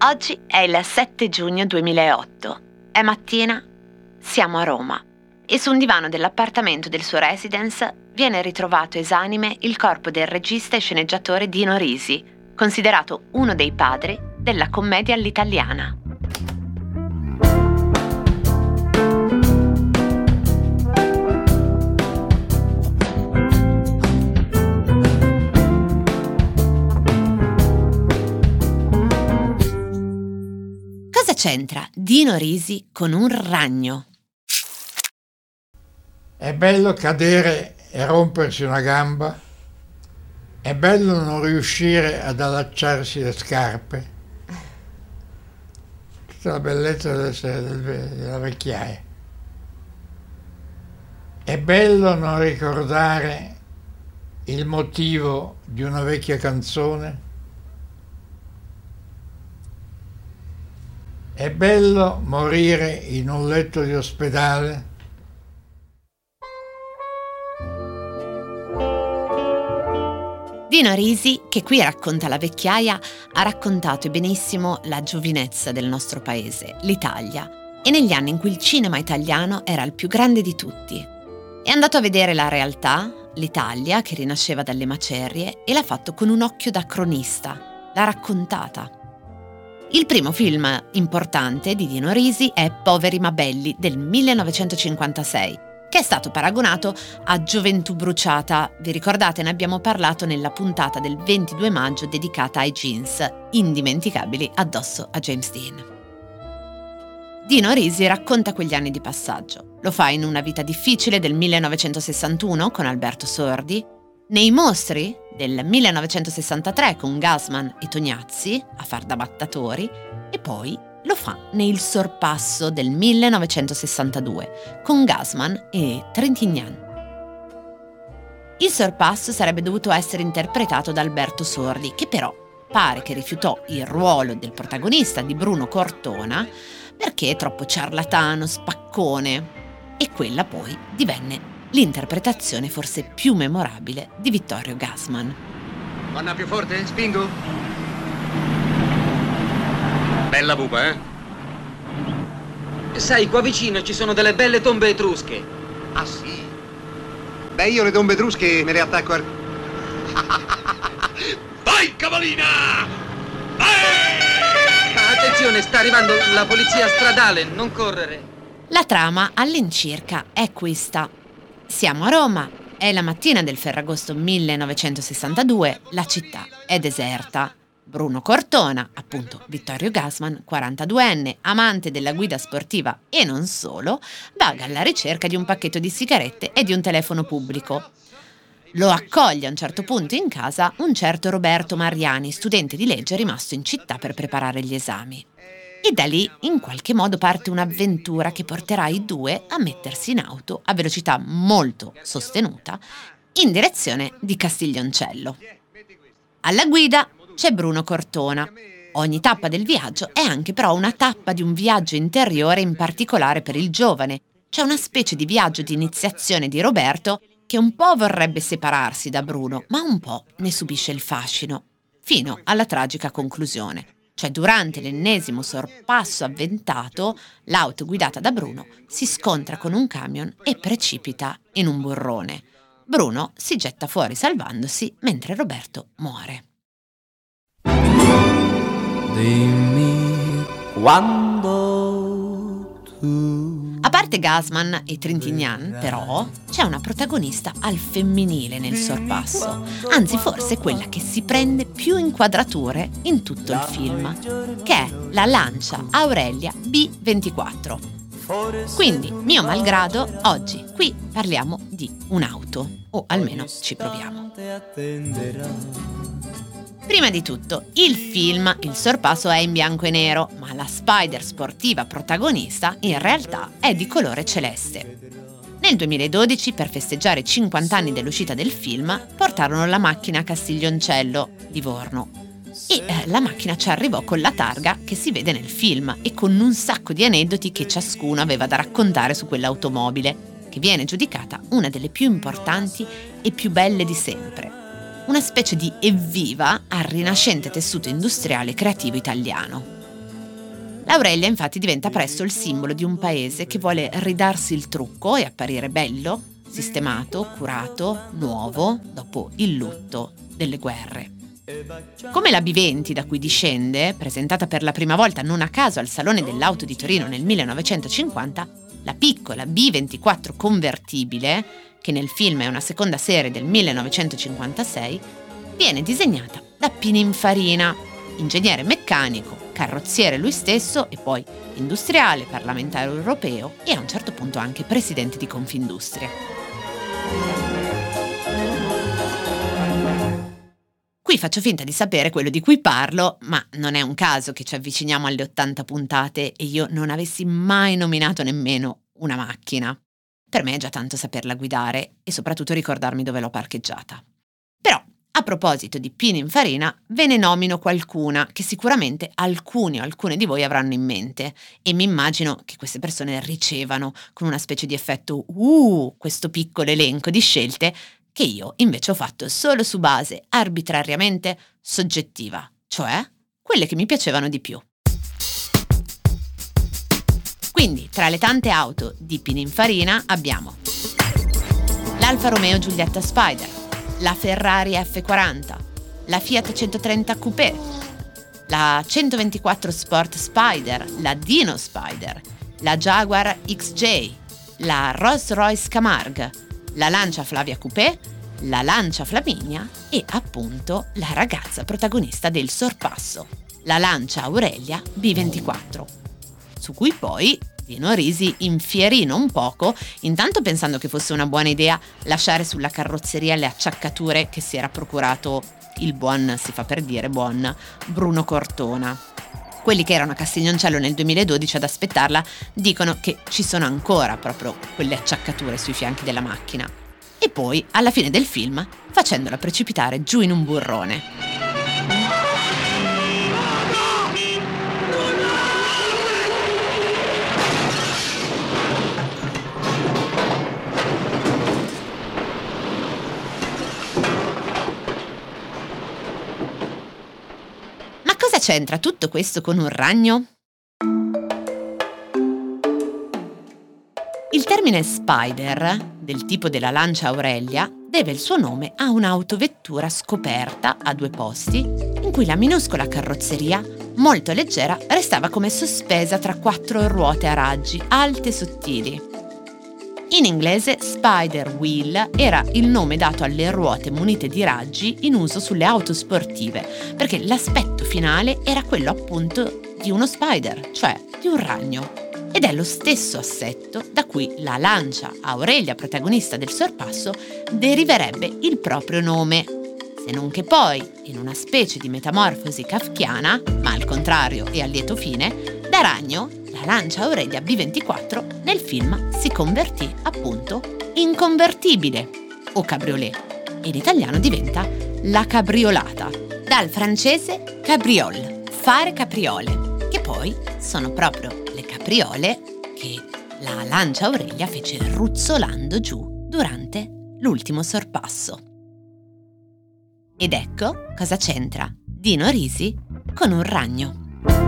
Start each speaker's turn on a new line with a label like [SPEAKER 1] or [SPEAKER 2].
[SPEAKER 1] Oggi è il 7 giugno 2008. È mattina, siamo a Roma e su un divano dell'appartamento del suo residence viene ritrovato esanime il corpo del regista e sceneggiatore Dino Risi, considerato uno dei padri della commedia all'italiana. C'entra Dino Risi con un ragno?
[SPEAKER 2] È bello cadere e rompersi una gamba. È bello non riuscire ad allacciarsi le scarpe. Tutta la bellezza della vecchiaia. È bello non ricordare il motivo di una vecchia canzone. È bello morire in un letto di ospedale
[SPEAKER 1] Dino Risi, che qui racconta la vecchiaia, ha raccontato benissimo la giovinezza del nostro paese, l'Italia, e negli anni in cui il cinema italiano era il più grande di tutti. È andato a vedere la realtà, l'Italia che rinasceva dalle macerie, e l'ha fatto con un occhio da cronista, l'ha raccontata. Il primo film importante di Dino Risi è Poveri ma belli del 1956 che è stato paragonato a Gioventù bruciata. Vi ricordate, ne abbiamo parlato nella puntata del 22 maggio dedicata ai jeans, indimenticabili addosso a James Dean. Dino Risi racconta quegli anni di passaggio. Lo fa in Una vita difficile del 1961 con Alberto Sordi, Nei mostri del 1963 con Gasman e Tognazzi a far da battatori e poi lo fa nel Sorpasso del 1962 con Gasman e Trentignan. Il sorpasso sarebbe dovuto essere interpretato da Alberto Sordi, che però pare che rifiutò il ruolo del protagonista di Bruno Cortona perché è troppo ciarlatano, spaccone. E quella poi divenne l'interpretazione forse più memorabile di Vittorio Gasman.
[SPEAKER 3] Vanna più forte? Spingo? Bella buca, eh?
[SPEAKER 4] Sai, qua vicino ci sono delle belle tombe etrusche.
[SPEAKER 3] Ah, sì? Beh, io le tombe etrusche me le attacco a... Vai, cavalina! Vai!
[SPEAKER 4] Attenzione, sta arrivando la polizia stradale, non correre.
[SPEAKER 1] La trama all'incirca è questa. Siamo a Roma, è la mattina del Ferragosto 1962, la città è deserta. Bruno Cortona, appunto Vittorio Gassman, 42enne, amante della guida sportiva e non solo, vaga alla ricerca di un pacchetto di sigarette e di un telefono pubblico. Lo accoglie a un certo punto in casa un certo Roberto Mariani, studente di legge rimasto in città per preparare gli esami. E da lì in qualche modo parte un'avventura che porterà i due a mettersi in auto a velocità molto sostenuta in direzione di Castiglioncello. Alla guida c'è Bruno Cortona. Ogni tappa del viaggio è anche però una tappa di un viaggio interiore in particolare per il giovane. C'è una specie di viaggio di iniziazione di Roberto che un po' vorrebbe separarsi da Bruno, ma un po' ne subisce il fascino, fino alla tragica conclusione. Cioè durante l'ennesimo sorpasso avventato, l'auto guidata da Bruno si scontra con un camion e precipita in un burrone. Bruno si getta fuori salvandosi mentre Roberto muore.
[SPEAKER 5] Dimmi quando tu.
[SPEAKER 1] A parte Gasman e Trintignan, però, c'è una protagonista al femminile nel sorpasso, anzi forse quella che si prende più inquadrature in tutto il film, che è la lancia Aurelia B24. Quindi, mio malgrado, oggi qui parliamo di un'auto, o almeno ci proviamo. Prima di tutto, il film Il sorpasso è in bianco e nero, ma la Spider sportiva protagonista in realtà è di colore celeste. Nel 2012, per festeggiare i 50 anni dell'uscita del film, portarono la macchina a Castiglioncello, Livorno. E eh, la macchina ci arrivò con la targa che si vede nel film e con un sacco di aneddoti che ciascuno aveva da raccontare su quell'automobile, che viene giudicata una delle più importanti e più belle di sempre. Una specie di evviva al rinascente tessuto industriale creativo italiano. L'Aurelia infatti diventa presto il simbolo di un paese che vuole ridarsi il trucco e apparire bello, sistemato, curato, nuovo dopo il lutto delle guerre. Come la B20 da cui discende, presentata per la prima volta non a caso al Salone dell'Auto di Torino nel 1950, la piccola B24 convertibile, che nel film è una seconda serie del 1956, viene disegnata da Pininfarina, ingegnere meccanico, carrozziere lui stesso e poi industriale, parlamentare europeo e a un certo punto anche presidente di Confindustria. Qui faccio finta di sapere quello di cui parlo, ma non è un caso che ci avviciniamo alle 80 puntate e io non avessi mai nominato nemmeno una macchina. Per me è già tanto saperla guidare e soprattutto ricordarmi dove l'ho parcheggiata. Però, a proposito di Pininfarina, ve ne nomino qualcuna che sicuramente alcuni o alcune di voi avranno in mente e mi immagino che queste persone ricevano con una specie di effetto uh, questo piccolo elenco di scelte che io invece ho fatto solo su base arbitrariamente soggettiva, cioè quelle che mi piacevano di più. Quindi, tra le tante auto di Pininfarina abbiamo l'Alfa Romeo Giulietta Spider, la Ferrari F40, la Fiat 130 Coupé, la 124 Sport Spider, la Dino Spider, la Jaguar XJ, la Rolls-Royce Camargue, la Lancia Flavia Coupé, la Lancia Flaminia e appunto la ragazza protagonista del sorpasso, la Lancia Aurelia B24, su cui poi Dino Risi infierì non poco, intanto pensando che fosse una buona idea lasciare sulla carrozzeria le acciaccature che si era procurato il buon, si fa per dire buon, Bruno Cortona. Quelli che erano a Castiglioncello nel 2012 ad aspettarla dicono che ci sono ancora proprio quelle acciaccature sui fianchi della macchina. E poi, alla fine del film, facendola precipitare giù in un burrone. C'entra tutto questo con un ragno? Il termine spider, del tipo della lancia Aurelia, deve il suo nome a un'autovettura scoperta a due posti, in cui la minuscola carrozzeria, molto leggera, restava come sospesa tra quattro ruote a raggi, alte e sottili. In inglese Spider Wheel era il nome dato alle ruote munite di raggi in uso sulle auto sportive, perché l'aspetto finale era quello appunto di uno spider, cioè di un ragno. Ed è lo stesso assetto da cui la lancia Aurelia, protagonista del sorpasso, deriverebbe il proprio nome. Se non che poi, in una specie di metamorfosi kafkiana, ma al contrario e a lieto fine, da ragno la lancia Aurelia B24 nel film si convertì appunto in convertibile o cabriolet e in italiano diventa la cabriolata, dal francese cabriole, fare capriole, che poi sono proprio le capriole che la lancia Aurelia fece ruzzolando giù durante l'ultimo sorpasso. Ed ecco cosa c'entra Dino Risi con un ragno.